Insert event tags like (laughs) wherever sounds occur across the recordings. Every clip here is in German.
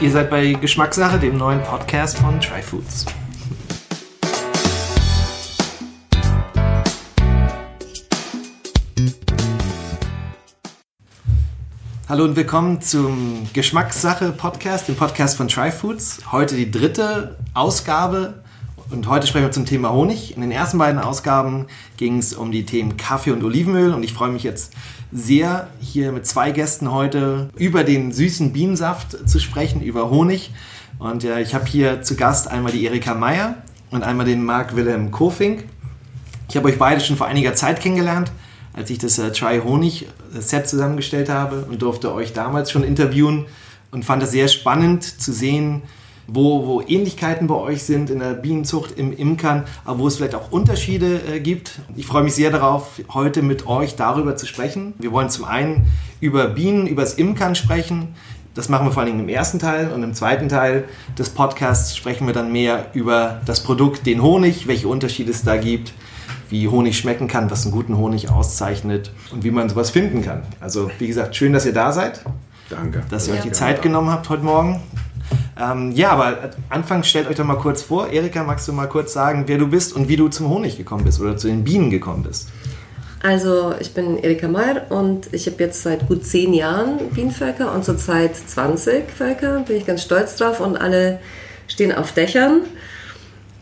Ihr seid bei Geschmackssache, dem neuen Podcast von Try Foods. Hallo und willkommen zum Geschmackssache Podcast, dem Podcast von Try Foods. Heute die dritte Ausgabe und heute sprechen wir zum Thema Honig. In den ersten beiden Ausgaben ging es um die Themen Kaffee und Olivenöl und ich freue mich jetzt sehr, hier mit zwei Gästen heute über den süßen Bienensaft zu sprechen, über Honig. Und ja, ich habe hier zu Gast einmal die Erika Meyer und einmal den Marc Wilhelm Kofink. Ich habe euch beide schon vor einiger Zeit kennengelernt, als ich das äh, Try Honig Set zusammengestellt habe und durfte euch damals schon interviewen und fand es sehr spannend zu sehen, wo, wo Ähnlichkeiten bei euch sind in der Bienenzucht, im Imkern, aber wo es vielleicht auch Unterschiede äh, gibt. Ich freue mich sehr darauf, heute mit euch darüber zu sprechen. Wir wollen zum einen über Bienen, über das Imkern sprechen. Das machen wir vor allem im ersten Teil und im zweiten Teil des Podcasts sprechen wir dann mehr über das Produkt, den Honig, welche Unterschiede es da gibt, wie Honig schmecken kann, was einen guten Honig auszeichnet und wie man sowas finden kann. Also wie gesagt, schön, dass ihr da seid. Danke. Dass ihr euch die Zeit genommen habt heute Morgen. Ähm, ja, aber anfangs stellt euch doch mal kurz vor. Erika, magst du mal kurz sagen, wer du bist und wie du zum Honig gekommen bist oder zu den Bienen gekommen bist? Also ich bin Erika Meyer und ich habe jetzt seit gut zehn Jahren Bienenvölker und zurzeit 20 Völker. Bin ich ganz stolz drauf und alle stehen auf Dächern.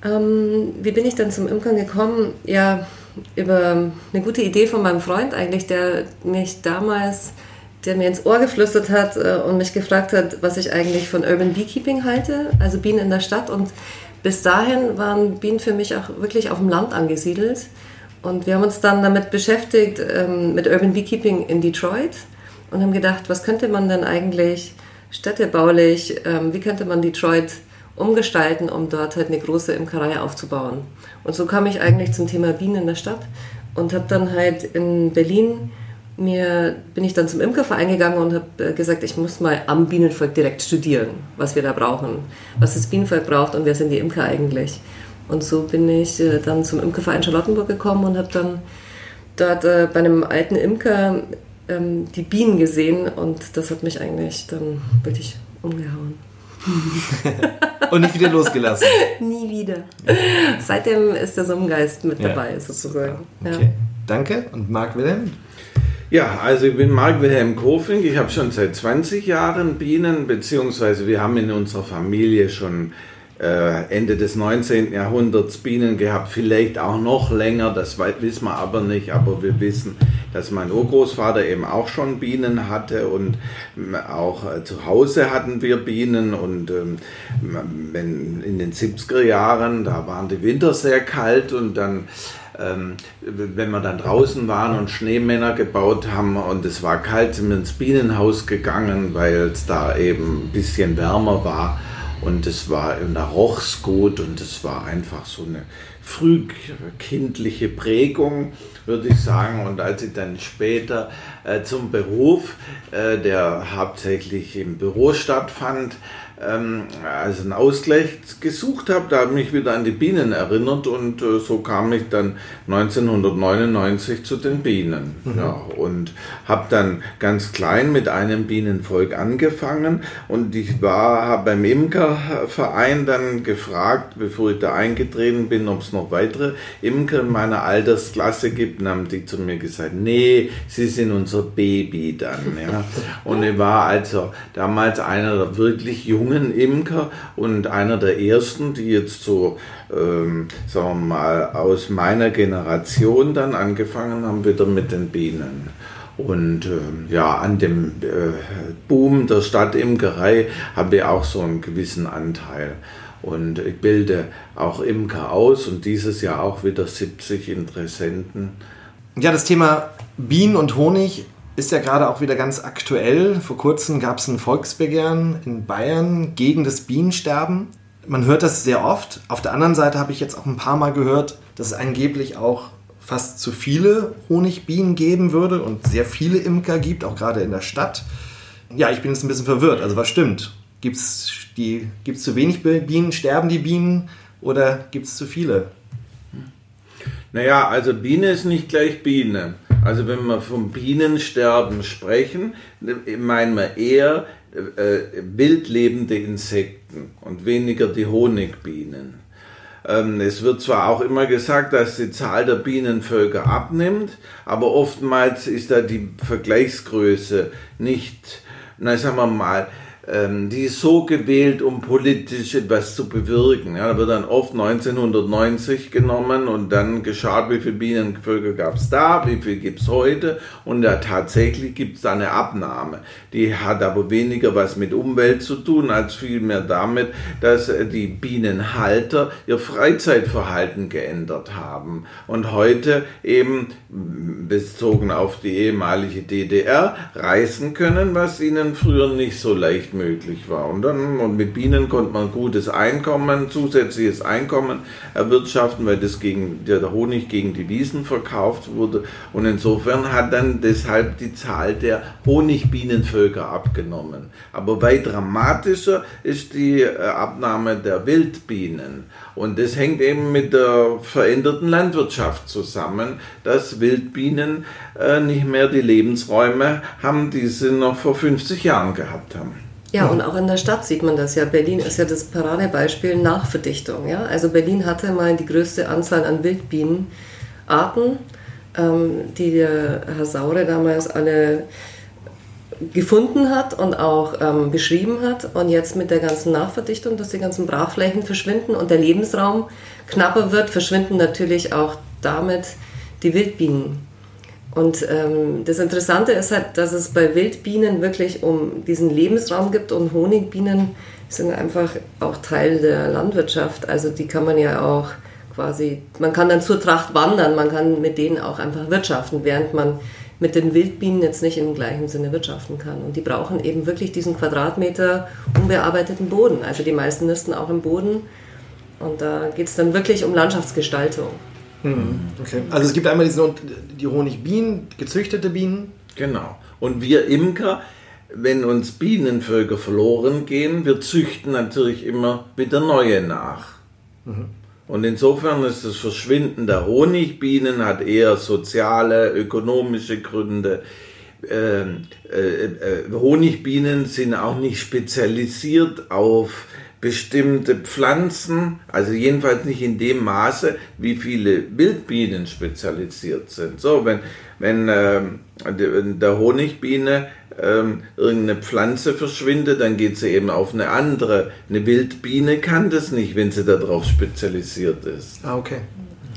Ähm, wie bin ich dann zum Imkern gekommen? Ja, über eine gute Idee von meinem Freund eigentlich, der mich damals der mir ins Ohr geflüstert hat äh, und mich gefragt hat, was ich eigentlich von Urban Beekeeping halte, also Bienen in der Stadt. Und bis dahin waren Bienen für mich auch wirklich auf dem Land angesiedelt. Und wir haben uns dann damit beschäftigt, ähm, mit Urban Beekeeping in Detroit und haben gedacht, was könnte man denn eigentlich städtebaulich, ähm, wie könnte man Detroit umgestalten, um dort halt eine große Imkerei aufzubauen. Und so kam ich eigentlich zum Thema Bienen in der Stadt und habe dann halt in Berlin mir bin ich dann zum Imkerverein gegangen und habe äh, gesagt, ich muss mal am Bienenvolk direkt studieren, was wir da brauchen, was das Bienenvolk braucht und wer sind die Imker eigentlich. Und so bin ich äh, dann zum Imkerverein Charlottenburg gekommen und habe dann dort äh, bei einem alten Imker ähm, die Bienen gesehen und das hat mich eigentlich dann wirklich umgehauen. (laughs) und nicht wieder losgelassen. (laughs) Nie wieder. Seitdem ist der Summengeist mit ja, dabei, sozusagen. Okay. Ja. Danke. Und Marc Wilhelm? Ja, also ich bin Marc Wilhelm Kofink. Ich habe schon seit 20 Jahren Bienen, beziehungsweise wir haben in unserer Familie schon äh, Ende des 19. Jahrhunderts Bienen gehabt, vielleicht auch noch länger, das wissen wir aber nicht, aber wir wissen, dass mein Urgroßvater eben auch schon Bienen hatte und ähm, auch äh, zu Hause hatten wir Bienen und ähm, in den 70er Jahren, da waren die Winter sehr kalt und dann ähm, wenn wir dann draußen waren und Schneemänner gebaut haben und es war kalt, sind wir ins Bienenhaus gegangen, weil es da eben ein bisschen wärmer war. Und es war, und da roch es gut und es war einfach so eine frühkindliche Prägung, würde ich sagen. Und als ich dann später äh, zum Beruf, äh, der hauptsächlich im Büro stattfand, ähm, also einen Ausgleich gesucht habe, da habe ich mich wieder an die Bienen erinnert und äh, so kam ich dann 1999 zu den Bienen. Mhm. Ja, und habe dann ganz klein mit einem Bienenvolk angefangen und ich war habe beim Imkerverein dann gefragt, bevor ich da eingetreten bin, ob es noch weitere Imker in meiner Altersklasse gibt. Und haben die zu mir gesagt, nee, sie sind unser Baby dann. Ja. (laughs) Und ich war also damals einer der wirklich jungen jungen Imker und einer der ersten, die jetzt so, ähm, sagen wir mal, aus meiner Generation dann angefangen haben, wieder mit den Bienen. Und äh, ja, an dem äh, Boom der Stadtimkerei habe ich auch so einen gewissen Anteil. Und ich bilde auch Imker aus und dieses Jahr auch wieder 70 Interessenten. Ja, das Thema Bienen und Honig ist ja gerade auch wieder ganz aktuell. Vor kurzem gab es ein Volksbegehren in Bayern gegen das Bienensterben. Man hört das sehr oft. Auf der anderen Seite habe ich jetzt auch ein paar Mal gehört, dass es angeblich auch fast zu viele Honigbienen geben würde und sehr viele Imker gibt, auch gerade in der Stadt. Ja, ich bin jetzt ein bisschen verwirrt. Also was stimmt? Gibt es zu wenig Bienen? Sterben die Bienen oder gibt es zu viele? Naja, also Biene ist nicht gleich Biene. Also wenn wir vom Bienensterben sprechen, meinen wir eher äh, wildlebende Insekten und weniger die Honigbienen. Ähm, es wird zwar auch immer gesagt, dass die Zahl der Bienenvölker abnimmt, aber oftmals ist da die Vergleichsgröße nicht, na sagen wir mal, ähm, die ist so gewählt, um politisch etwas zu bewirken. Ja, da wird dann oft 1990 genommen und dann geschaut, wie viele Bienenvölker gab es da, wie viel gibt es heute und ja, tatsächlich gibt es da eine Abnahme. Die hat aber weniger was mit Umwelt zu tun, als vielmehr damit, dass äh, die Bienenhalter ihr Freizeitverhalten geändert haben und heute eben bezogen auf die ehemalige DDR reisen können, was ihnen früher nicht so leicht möglich war. Und dann und mit Bienen konnte man gutes Einkommen, zusätzliches Einkommen erwirtschaften, weil das gegen, der Honig gegen die Wiesen verkauft wurde. Und insofern hat dann deshalb die Zahl der Honigbienenvölker abgenommen. Aber weit dramatischer ist die äh, Abnahme der Wildbienen. Und das hängt eben mit der veränderten Landwirtschaft zusammen, dass Wildbienen äh, nicht mehr die Lebensräume haben, die sie noch vor 50 Jahren gehabt haben. Ja, und auch in der Stadt sieht man das ja. Berlin ist ja das Paradebeispiel nach Verdichtung. Ja? Also Berlin hatte mal die größte Anzahl an Wildbienenarten, ähm, die der Herr Saure damals alle gefunden hat und auch ähm, beschrieben hat. Und jetzt mit der ganzen Nachverdichtung, dass die ganzen Brachflächen verschwinden und der Lebensraum knapper wird, verschwinden natürlich auch damit die Wildbienen. Und ähm, das Interessante ist halt, dass es bei Wildbienen wirklich um diesen Lebensraum gibt und Honigbienen sind einfach auch Teil der Landwirtschaft. Also die kann man ja auch quasi, man kann dann zur Tracht wandern, man kann mit denen auch einfach wirtschaften, während man mit den Wildbienen jetzt nicht im gleichen Sinne wirtschaften kann. Und die brauchen eben wirklich diesen Quadratmeter unbearbeiteten Boden. Also die meisten nisten auch im Boden. Und da geht es dann wirklich um Landschaftsgestaltung. Mhm. Okay. Also es gibt einmal diese, die Honigbienen, gezüchtete Bienen. Genau. Und wir Imker, wenn uns Bienenvölker verloren gehen, wir züchten natürlich immer wieder neue nach. Mhm. Und insofern ist das Verschwinden der Honigbienen hat eher soziale, ökonomische Gründe. Äh, äh, äh, Honigbienen sind auch nicht spezialisiert auf bestimmte Pflanzen, also jedenfalls nicht in dem Maße, wie viele Wildbienen spezialisiert sind. So, wenn, wenn äh, der Honigbiene ähm, irgendeine Pflanze verschwindet, dann geht sie eben auf eine andere. Eine Wildbiene kann das nicht, wenn sie darauf spezialisiert ist. Ah, okay.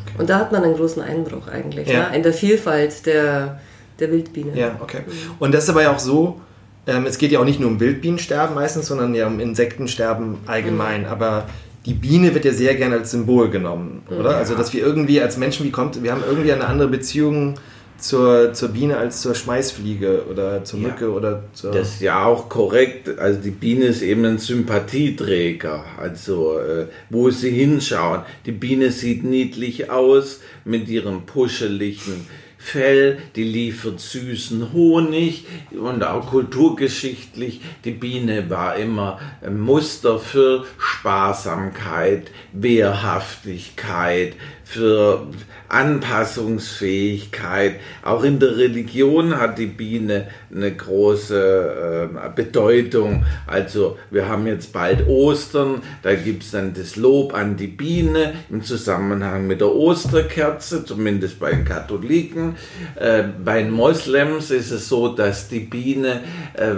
okay. Und da hat man einen großen Einbruch eigentlich, ja. ja in der Vielfalt der, der Wildbiene. Ja, okay. Und das ist aber ja auch so, ähm, es geht ja auch nicht nur um Wildbienensterben meistens, sondern ja um Insektensterben allgemein. Mhm. Aber die Biene wird ja sehr gerne als Symbol genommen, oder? Ja. Also, dass wir irgendwie als Menschen, wie kommt, wir haben irgendwie eine andere Beziehung zur, zur Biene als zur Schmeißfliege oder zur Mücke ja, oder zur. Das ist ja auch korrekt. Also die Biene ist eben ein Sympathieträger. Also äh, wo sie hinschauen. Die Biene sieht niedlich aus mit ihrem puscheligen Fell, die liefert süßen Honig und auch kulturgeschichtlich. Die Biene war immer ein Muster für Sparsamkeit, Wehrhaftigkeit, für Anpassungsfähigkeit. Auch in der Religion hat die Biene eine große äh, Bedeutung. Also wir haben jetzt bald Ostern, da gibt es dann das Lob an die Biene im Zusammenhang mit der Osterkerze, zumindest bei den Katholiken. Äh, bei den Moslems ist es so, dass die Biene äh,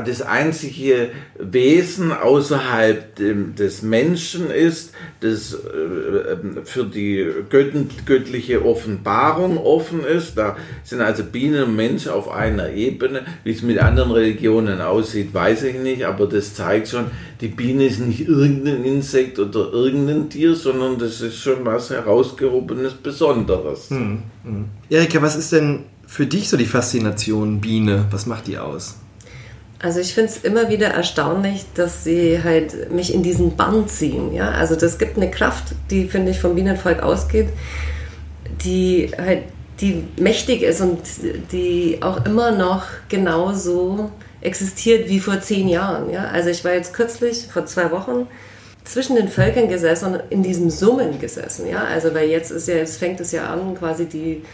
das einzige Wesen außerhalb des Menschen ist, das äh, für die göttliche Offenbarung offen ist. Da sind also Bienen und Mensch auf einer Ebene. Wie es mit anderen Religionen aussieht, weiß ich nicht, aber das zeigt schon, die Biene ist nicht irgendein Insekt oder irgendein Tier, sondern das ist schon was herausgehobenes Besonderes. Hm, hm. Erika, was ist denn für dich so die Faszination Biene? Was macht die aus? Also ich finde es immer wieder erstaunlich, dass sie halt mich in diesen Bann ziehen. Ja? Also das gibt eine Kraft, die, finde ich, vom Bienenvolk ausgeht, die halt die mächtig ist und die auch immer noch genauso existiert wie vor zehn Jahren. Ja? Also ich war jetzt kürzlich, vor zwei Wochen, zwischen den Völkern gesessen und in diesem Summen gesessen. Ja? Also weil jetzt ist ja, jetzt fängt es ja an, quasi die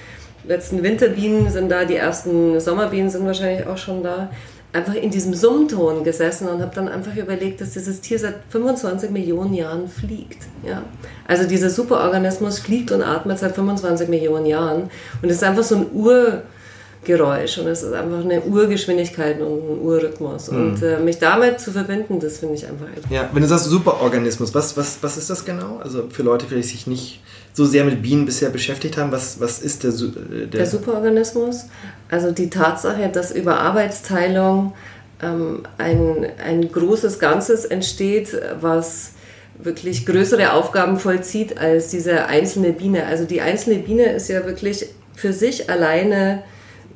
letzten Winterbienen sind da, die ersten Sommerbienen sind wahrscheinlich auch schon da einfach in diesem Summton gesessen und habe dann einfach überlegt, dass dieses Tier seit 25 Millionen Jahren fliegt. Ja? Also dieser Superorganismus fliegt und atmet seit 25 Millionen Jahren und es ist einfach so ein Urgeräusch und es ist einfach eine Urgeschwindigkeit und ein Urrhythmus. Mhm. Und äh, mich damit zu verbinden, das finde ich einfach. Ja, wenn du sagst Superorganismus, was, was, was ist das genau? Also für Leute, die sich nicht so sehr mit Bienen bisher beschäftigt haben, was, was ist der, der, der Superorganismus? Also die Tatsache, dass über Arbeitsteilung ähm, ein, ein großes Ganzes entsteht, was wirklich größere Aufgaben vollzieht als diese einzelne Biene. Also die einzelne Biene ist ja wirklich für sich alleine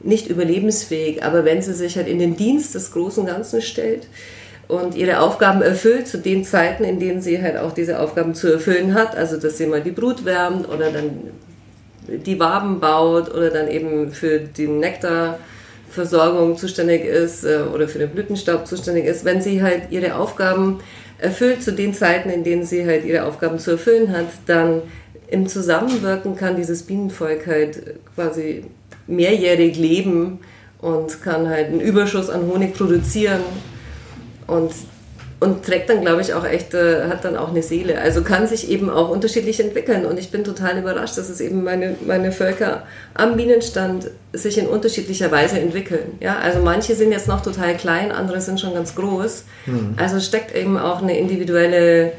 nicht überlebensfähig, aber wenn sie sich halt in den Dienst des großen Ganzen stellt, und ihre Aufgaben erfüllt zu den Zeiten, in denen sie halt auch diese Aufgaben zu erfüllen hat. Also, dass sie mal die Brut wärmt oder dann die Waben baut oder dann eben für die Nektarversorgung zuständig ist äh, oder für den Blütenstaub zuständig ist. Wenn sie halt ihre Aufgaben erfüllt zu den Zeiten, in denen sie halt ihre Aufgaben zu erfüllen hat, dann im Zusammenwirken kann dieses Bienenvolk halt quasi mehrjährig leben und kann halt einen Überschuss an Honig produzieren und, und trägt dann, glaube ich, auch echt, äh, hat dann auch eine Seele. Also kann sich eben auch unterschiedlich entwickeln. Und ich bin total überrascht, dass es eben meine, meine Völker am Bienenstand sich in unterschiedlicher Weise entwickeln. Ja, also manche sind jetzt noch total klein, andere sind schon ganz groß. Mhm. Also steckt eben auch eine individuelle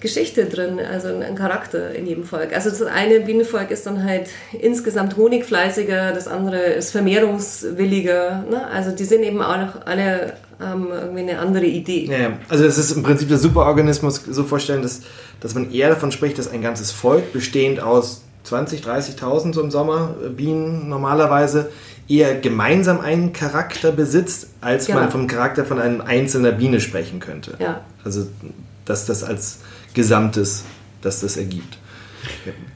Geschichte drin, also ein Charakter in jedem Volk. Also das eine Bienenvolk ist dann halt insgesamt honigfleißiger, das andere ist vermehrungswilliger. Ne? Also die sind eben auch alle haben irgendwie eine andere Idee. Ja, also es ist im Prinzip der Superorganismus so vorstellen, dass, dass man eher davon spricht, dass ein ganzes Volk bestehend aus 20, 30.000 so im Sommer äh, Bienen normalerweise eher gemeinsam einen Charakter besitzt, als genau. man vom Charakter von einer einzelnen Biene sprechen könnte. Ja. Also dass das als Gesamtes, dass das ergibt.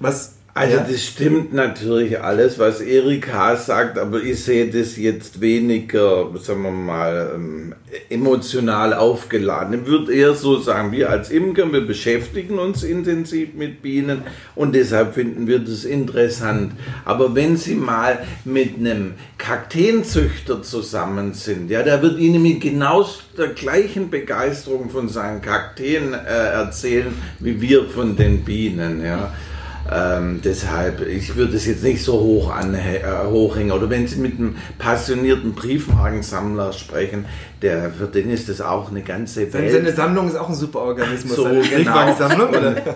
Was also ja. das stimmt natürlich alles, was Erika sagt, aber ich sehe das jetzt weniger, sagen wir mal, ähm, emotional aufgeladen. Ich würde eher so sagen, wir als Imker, wir beschäftigen uns intensiv mit Bienen und deshalb finden wir das interessant. Aber wenn Sie mal mit einem Kakteenzüchter zusammen sind, ja, der wird Ihnen mit genau der gleichen Begeisterung von seinen Kakteen äh, erzählen, wie wir von den Bienen, ja. Ähm, deshalb, ich würde es jetzt nicht so hoch äh, hochhängen. Oder wenn Sie mit einem passionierten Briefmarkensammler sprechen, der, für den ist das auch eine ganze Welt. Seine Sammlung ist auch ein super Organismus. So, genau.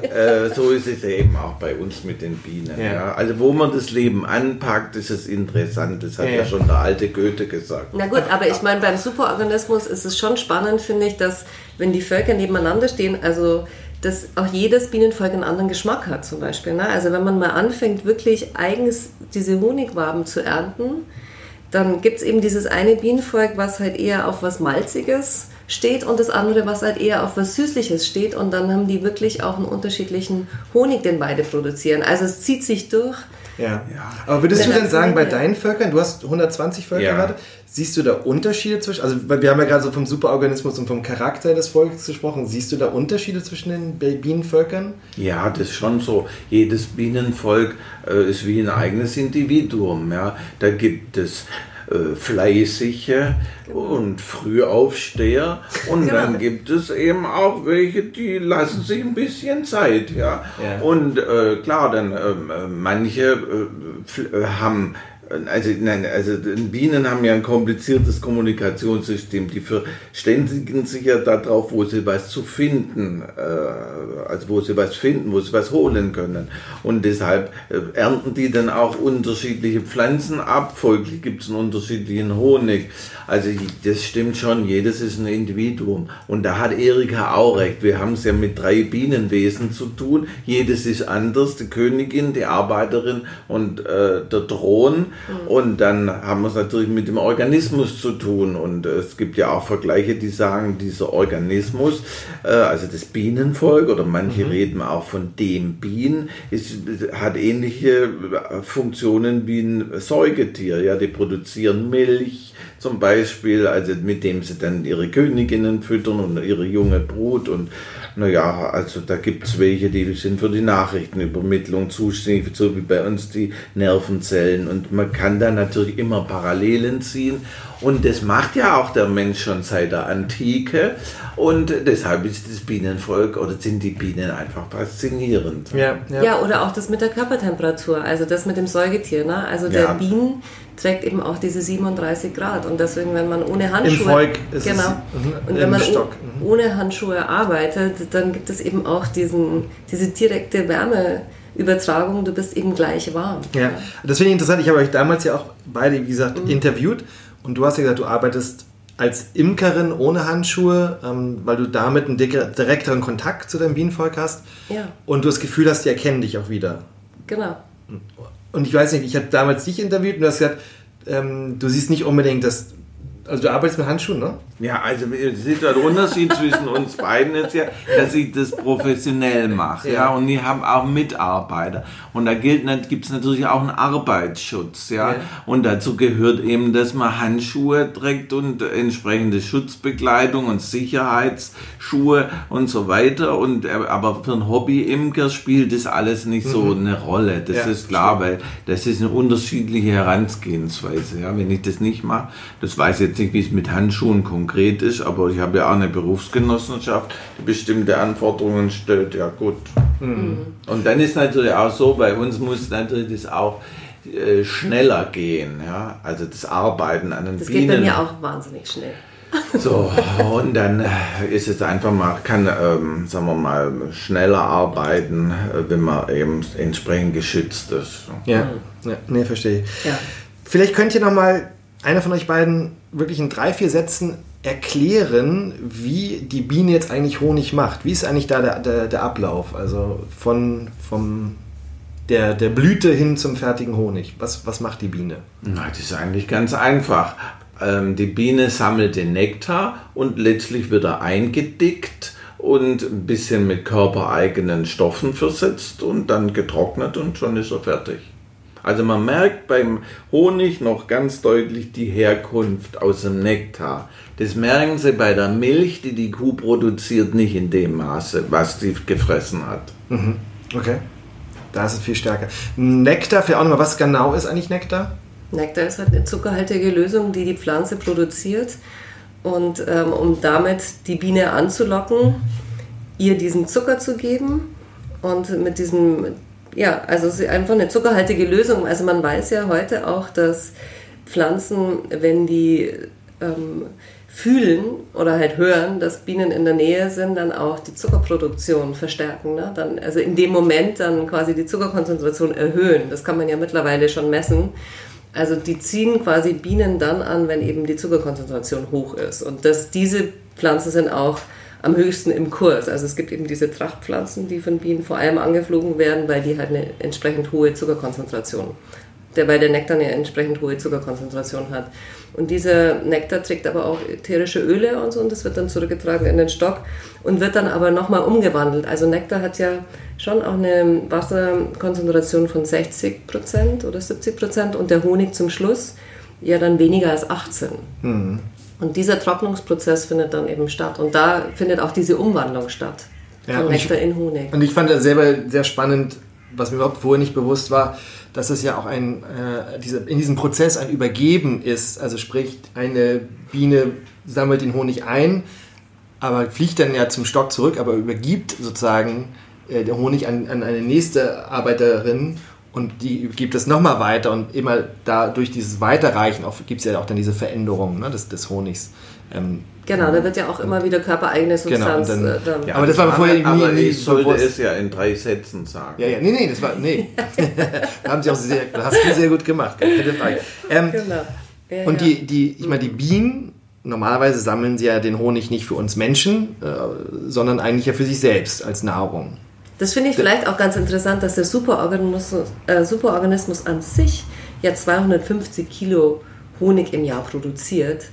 äh, so ist es eben auch bei uns mit den Bienen. Ja. ja. Also wo man das Leben anpackt, ist es interessant. Das hat ja, ja schon der alte Goethe gesagt. Na gut, aber ich meine, beim Superorganismus ist es schon spannend, finde ich, dass wenn die Völker nebeneinander stehen, also dass auch jedes Bienenvolk einen anderen Geschmack hat zum Beispiel. Ne? Also wenn man mal anfängt, wirklich eigens diese Honigwaben zu ernten, dann gibt es eben dieses eine Bienenvolk, was halt eher auf was Malziges steht und das andere, was halt eher auf was Süßliches steht. Und dann haben die wirklich auch einen unterschiedlichen Honig, den beide produzieren. Also es zieht sich durch. Ja. ja. Aber würdest du denn sagen, bei deinen Völkern, du hast 120 Völker ja. gerade, siehst du da Unterschiede zwischen, also wir haben ja gerade so vom Superorganismus und vom Charakter des Volkes gesprochen, siehst du da Unterschiede zwischen den Bienenvölkern? Ja, das ist schon so. Jedes Bienenvolk äh, ist wie ein eigenes Individuum. Ja. Da gibt es äh, fleißige und Frühaufsteher und genau. dann gibt es eben auch welche, die lassen sich ein bisschen Zeit, ja. ja. Und äh, klar, dann ähm, äh, manche äh, haben also, nein, also Bienen haben ja ein kompliziertes Kommunikationssystem. Die verständigen sich ja darauf, wo sie was zu finden, äh, also wo sie was finden, wo sie was holen können. Und deshalb äh, ernten die dann auch unterschiedliche Pflanzen ab. Folglich gibt es einen unterschiedlichen Honig. Also das stimmt schon, jedes ist ein Individuum. Und da hat Erika auch recht. Wir haben es ja mit drei Bienenwesen zu tun. Jedes ist anders. Die Königin, die Arbeiterin und äh, der Thron Mhm. Und dann haben wir es natürlich mit dem Organismus zu tun. Und es gibt ja auch Vergleiche, die sagen, dieser Organismus, äh, also das Bienenvolk oder manche mhm. reden auch von dem Bienen, ist, hat ähnliche Funktionen wie ein Säugetier. Ja, die produzieren Milch zum Beispiel, also mit dem sie dann ihre Königinnen füttern und ihre junge Brut und naja, also da gibt es welche, die sind für die Nachrichtenübermittlung zuständig, so wie bei uns die Nervenzellen. Und man kann da natürlich immer Parallelen ziehen. Und das macht ja auch der Mensch schon seit der Antike. Und deshalb ist das Bienenvolk oder sind die Bienen einfach faszinierend. Ja, ja. ja oder auch das mit der Körpertemperatur, also das mit dem Säugetier. Ne? Also der ja. Bienen trägt eben auch diese 37 Grad. Und deswegen, wenn man ohne Handschuhe. Im Volk ist genau, es und wenn man Stock. Ohne Handschuhe arbeitet, dann gibt es eben auch diesen, diese direkte Wärmeübertragung, du bist eben gleich warm. Ja, das finde ich interessant. Ich habe euch damals ja auch beide, wie gesagt, mhm. interviewt und du hast ja gesagt, du arbeitest als Imkerin ohne Handschuhe, ähm, weil du damit einen direkteren Kontakt zu deinem Bienenvolk hast. Ja. Und du das Gefühl hast, die erkennen dich auch wieder. Genau. Und ich weiß nicht, ich habe damals dich interviewt und du hast gesagt, ähm, du siehst nicht unbedingt das also du arbeitest mit Handschuhen, ne? Ja, also der Unterschied zwischen uns beiden ist ja, dass ich das professionell mache, ja. ja, und die haben auch Mitarbeiter. Und da gilt, gibt es natürlich auch einen Arbeitsschutz, ja? ja. Und dazu gehört eben, dass man Handschuhe trägt und entsprechende Schutzbekleidung und Sicherheitsschuhe und so weiter. Und äh, aber für einen Hobby-Imker spielt das alles nicht mhm. so eine Rolle. Das ja, ist klar, stimmt. weil das ist eine unterschiedliche Herangehensweise. Ja, wenn ich das nicht mache, das weiß ich jetzt nicht, wie es mit Handschuhen konkret ist, aber ich habe ja auch eine Berufsgenossenschaft, die bestimmte Anforderungen stellt. Ja, gut. Mhm. Und dann ist natürlich auch so, bei uns muss natürlich das auch äh, schneller gehen. Ja? Also das Arbeiten an den das Bienen. Das geht bei mir auch wahnsinnig schnell. (laughs) So, und dann ist es einfach mal, kann, ähm, sagen wir mal, schneller arbeiten, äh, wenn man eben entsprechend geschützt ist. Ja, mhm. ja nee, verstehe ich. Ja. Vielleicht könnt ihr noch mal einer von euch beiden wirklich in drei, vier Sätzen erklären, wie die Biene jetzt eigentlich Honig macht. Wie ist eigentlich da der, der, der Ablauf? Also von vom der, der Blüte hin zum fertigen Honig. Was, was macht die Biene? Na, das ist eigentlich ganz einfach. Ähm, die Biene sammelt den Nektar und letztlich wird er eingedickt und ein bisschen mit körpereigenen Stoffen versetzt und dann getrocknet und schon ist er fertig. Also man merkt beim Honig noch ganz deutlich die Herkunft aus dem Nektar. Das merken Sie bei der Milch, die die Kuh produziert, nicht in dem Maße, was sie gefressen hat. Mhm. Okay. Da ist es viel stärker. Nektar, vielleicht auch nochmal, was genau ist eigentlich Nektar? Nektar ist halt eine zuckerhaltige Lösung, die die Pflanze produziert. Und ähm, um damit die Biene anzulocken, ihr diesen Zucker zu geben und mit diesem ja, also es ist einfach eine zuckerhaltige Lösung. Also man weiß ja heute auch, dass Pflanzen, wenn die ähm, fühlen oder halt hören, dass Bienen in der Nähe sind, dann auch die Zuckerproduktion verstärken. Ne? Dann, also in dem Moment dann quasi die Zuckerkonzentration erhöhen. Das kann man ja mittlerweile schon messen. Also die ziehen quasi Bienen dann an, wenn eben die Zuckerkonzentration hoch ist. Und dass diese Pflanzen sind auch am höchsten im Kurs. Also es gibt eben diese Trachtpflanzen, die von Bienen vor allem angeflogen werden, weil die halt eine entsprechend hohe Zuckerkonzentration, der, weil der Nektar eine entsprechend hohe Zuckerkonzentration hat. Und dieser Nektar trägt aber auch ätherische Öle und so und das wird dann zurückgetragen in den Stock und wird dann aber nochmal umgewandelt. Also Nektar hat ja schon auch eine Wasserkonzentration von 60% oder 70% und der Honig zum Schluss ja dann weniger als 18. Mhm. Und dieser Trocknungsprozess findet dann eben statt. Und da findet auch diese Umwandlung statt. Ja, von Nektar in Honig. Und ich fand das selber sehr spannend, was mir überhaupt vorher nicht bewusst war, dass es ja auch ein, äh, diese, in diesem Prozess ein Übergeben ist. Also sprich, eine Biene sammelt den Honig ein, aber fliegt dann ja zum Stock zurück, aber übergibt sozusagen äh, den Honig an, an eine nächste Arbeiterin und die gibt es nochmal weiter und immer da durch dieses Weiterreichen gibt es ja auch dann diese Veränderung ne, des, des Honigs. Ähm, genau, da wird ja auch immer wieder körpereigene genau, Substanz. Genau, dann, äh, ja, aber das war vorher nie, aber nie ich sollte bewusst. es ja in drei Sätzen sagen. Ja, ja, nee, nee, das war, nee. (laughs) (laughs) haben sie auch sehr, hast du sehr gut gemacht. Ähm, genau. Ja, und die, die, ich meine, die Bienen, normalerweise sammeln sie ja den Honig nicht für uns Menschen, äh, sondern eigentlich ja für sich selbst als Nahrung. Das finde ich vielleicht auch ganz interessant, dass der Superorganismus, äh, Superorganismus an sich ja 250 Kilo Honig im Jahr produziert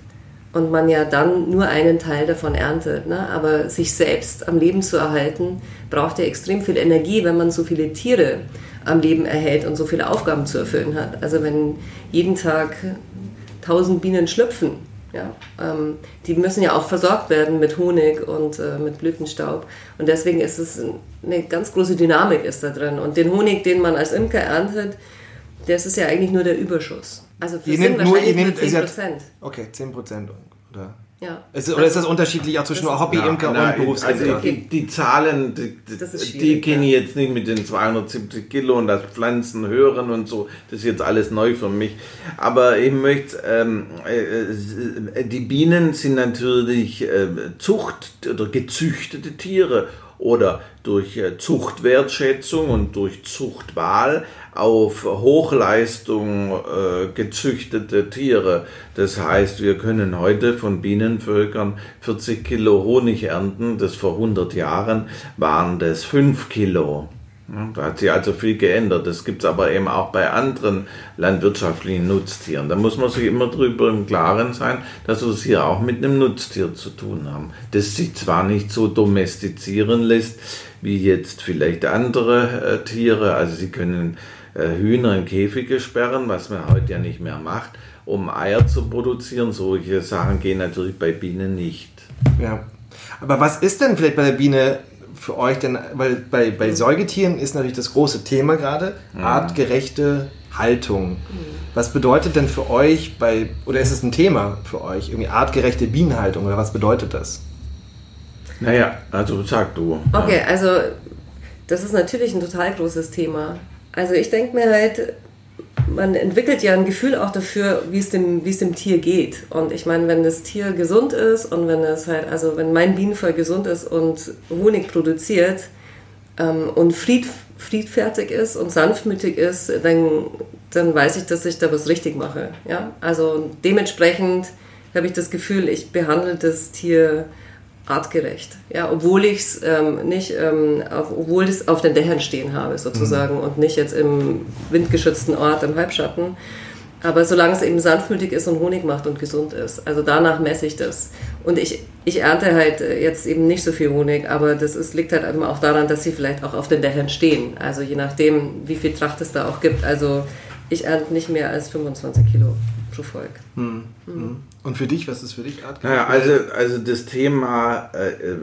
und man ja dann nur einen Teil davon erntet. Ne? Aber sich selbst am Leben zu erhalten, braucht ja extrem viel Energie, wenn man so viele Tiere am Leben erhält und so viele Aufgaben zu erfüllen hat. Also wenn jeden Tag tausend Bienen schlüpfen, ja, ähm, die müssen ja auch versorgt werden mit Honig und äh, mit Blütenstaub. Und deswegen ist es eine ganz große Dynamik ist da drin. Und den Honig, den man als Imker erntet, das ist ja eigentlich nur der Überschuss. Also für ihr nehmt nur, ihr nehmt 10 Prozent. Okay, 10 Prozent, oder? Ja. Ist, oder ist das unterschiedlich auch zwischen Hobby-Imker ja, und Berufsimker? Also die, die Zahlen, die, die, die kenne ich jetzt nicht mit den 270 Kilo und das Pflanzen hören und so. Das ist jetzt alles neu für mich. Aber ich möchte, ähm, äh, die Bienen sind natürlich äh, Zucht- oder gezüchtete Tiere oder durch äh, Zuchtwertschätzung und durch Zuchtwahl auf Hochleistung äh, gezüchtete Tiere. Das heißt, wir können heute von Bienenvölkern 40 Kilo Honig ernten. Das vor 100 Jahren waren das 5 Kilo. Da hat sich also viel geändert. Das gibt es aber eben auch bei anderen landwirtschaftlichen Nutztieren. Da muss man sich immer drüber im Klaren sein, dass wir es hier auch mit einem Nutztier zu tun haben. Das sich zwar nicht so domestizieren lässt wie jetzt vielleicht andere äh, Tiere. Also sie können Hühner in Käfige sperren, was man heute ja nicht mehr macht, um Eier zu produzieren. Solche Sachen gehen natürlich bei Bienen nicht. Ja. Aber was ist denn vielleicht bei der Biene für euch denn, weil bei, bei Säugetieren ist natürlich das große Thema gerade, mhm. artgerechte Haltung. Mhm. Was bedeutet denn für euch bei, oder ist es ein Thema für euch, irgendwie artgerechte Bienenhaltung oder was bedeutet das? Naja, also sag du. Okay, also das ist natürlich ein total großes Thema. Also ich denke mir halt, man entwickelt ja ein Gefühl auch dafür, wie es dem, wie es dem Tier geht. Und ich meine, wenn das Tier gesund ist und wenn es halt, also wenn mein Bienenvolk gesund ist und Honig produziert ähm, und fried, friedfertig ist und sanftmütig ist, dann, dann weiß ich, dass ich da was richtig mache. Ja? Also dementsprechend habe ich das Gefühl, ich behandle das Tier artgerecht. Ja, obwohl ich es ähm, nicht, ähm, auf, obwohl es auf den Dächern stehen habe sozusagen mhm. und nicht jetzt im windgeschützten Ort im Halbschatten. Aber solange es eben sanftmütig ist und Honig macht und gesund ist, also danach messe ich das. Und ich, ich ernte halt jetzt eben nicht so viel Honig, aber das ist, liegt halt eben auch daran, dass sie vielleicht auch auf den Dächern stehen. Also je nachdem, wie viel Tracht es da auch gibt. Also ich ernte nicht mehr als 25 Kilo pro Volk. Mhm. Mhm. Und für dich, was ist für dich Artgerecht? Naja, also, also das Thema äh, äh,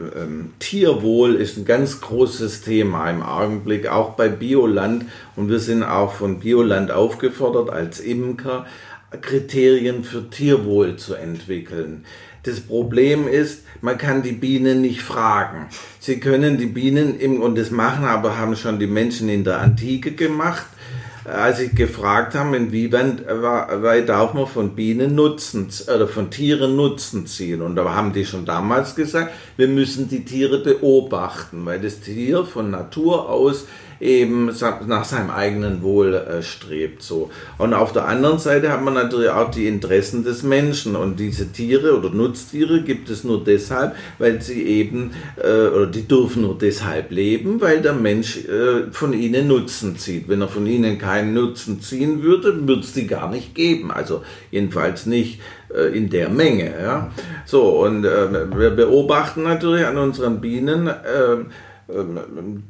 Tierwohl ist ein ganz großes Thema im Augenblick, auch bei Bioland. Und wir sind auch von Bioland aufgefordert, als Imker Kriterien für Tierwohl zu entwickeln. Das Problem ist, man kann die Bienen nicht fragen. Sie können die Bienen, im, und das machen aber haben schon die Menschen in der Antike gemacht, als ich gefragt habe, inwieweit darf man von Bienen Nutzen oder von Tieren Nutzen ziehen. Und da haben die schon damals gesagt, wir müssen die Tiere beobachten, weil das Tier von Natur aus eben nach seinem eigenen Wohl äh, strebt. So. Und auf der anderen Seite hat man natürlich auch die Interessen des Menschen. Und diese Tiere oder Nutztiere gibt es nur deshalb, weil sie eben, äh, oder die dürfen nur deshalb leben, weil der Mensch äh, von ihnen Nutzen zieht. Wenn er von ihnen keinen Nutzen ziehen würde, würde es die gar nicht geben. Also jedenfalls nicht äh, in der Menge. Ja? So, und äh, wir beobachten natürlich an unseren Bienen äh,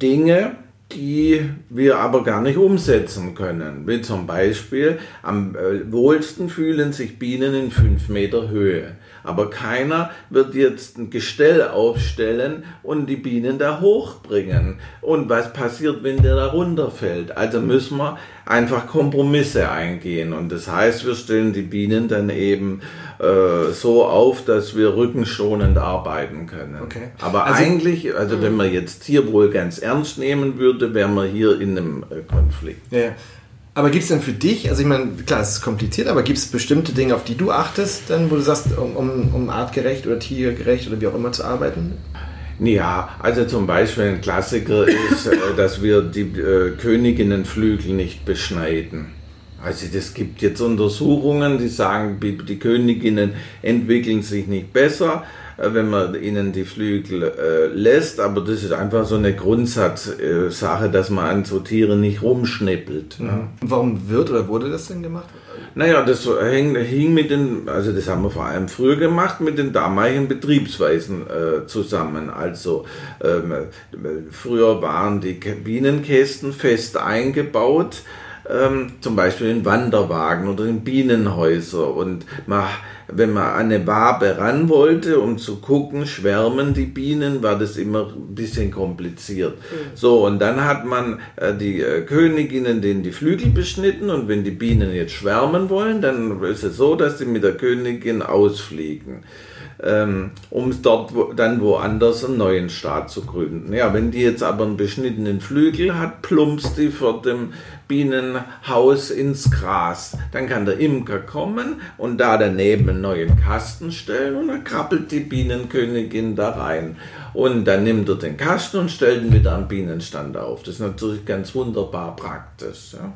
Dinge, die wir aber gar nicht umsetzen können. Wie zum Beispiel, am äh, wohlsten fühlen sich Bienen in 5 Meter Höhe. Aber keiner wird jetzt ein Gestell aufstellen und die Bienen da hochbringen. Und was passiert, wenn der da runterfällt? Also müssen wir einfach Kompromisse eingehen. Und das heißt, wir stellen die Bienen dann eben äh, so auf, dass wir rückenschonend arbeiten können. Okay. Aber also, eigentlich, also wenn man jetzt Tierwohl ganz ernst nehmen würde, wären wir hier in einem äh, Konflikt. Ja. Aber gibt es denn für dich, also ich meine, klar, es ist kompliziert, aber gibt es bestimmte Dinge, auf die du achtest, dann, wo du sagst, um, um, um artgerecht oder tiergerecht oder wie auch immer zu arbeiten? Ja, also zum Beispiel ein Klassiker ist, äh, dass wir die äh, Königinnenflügel nicht beschneiden. Also es gibt jetzt Untersuchungen, die sagen, die Königinnen entwickeln sich nicht besser, äh, wenn man ihnen die Flügel äh, lässt. Aber das ist einfach so eine Grundsatzsache, dass man an so Tieren nicht rumschnippelt. Mhm. Ja. Warum wird oder wurde das denn gemacht? Naja, das hing, hing mit den, also das haben wir vor allem früher gemacht, mit den damaligen Betriebsweisen äh, zusammen. Also ähm, früher waren die Bienenkästen fest eingebaut ähm, zum Beispiel in Wanderwagen oder in Bienenhäuser. Und man, wenn man an eine Wabe ran wollte, um zu gucken, schwärmen die Bienen, war das immer ein bisschen kompliziert. Mhm. So, und dann hat man äh, die äh, Königinnen denen die Flügel beschnitten und wenn die Bienen jetzt schwärmen wollen, dann ist es so, dass sie mit der Königin ausfliegen ähm, um dort wo, dann woanders einen neuen Staat zu gründen. Ja, wenn die jetzt aber einen beschnittenen Flügel hat, plumpst die vor dem Bienenhaus ins Gras. Dann kann der Imker kommen und da daneben einen neuen Kasten stellen und dann krabbelt die Bienenkönigin da rein. Und dann nimmt er den Kasten und stellt ihn wieder am Bienenstand auf. Das ist natürlich ganz wunderbar praktisch. Ja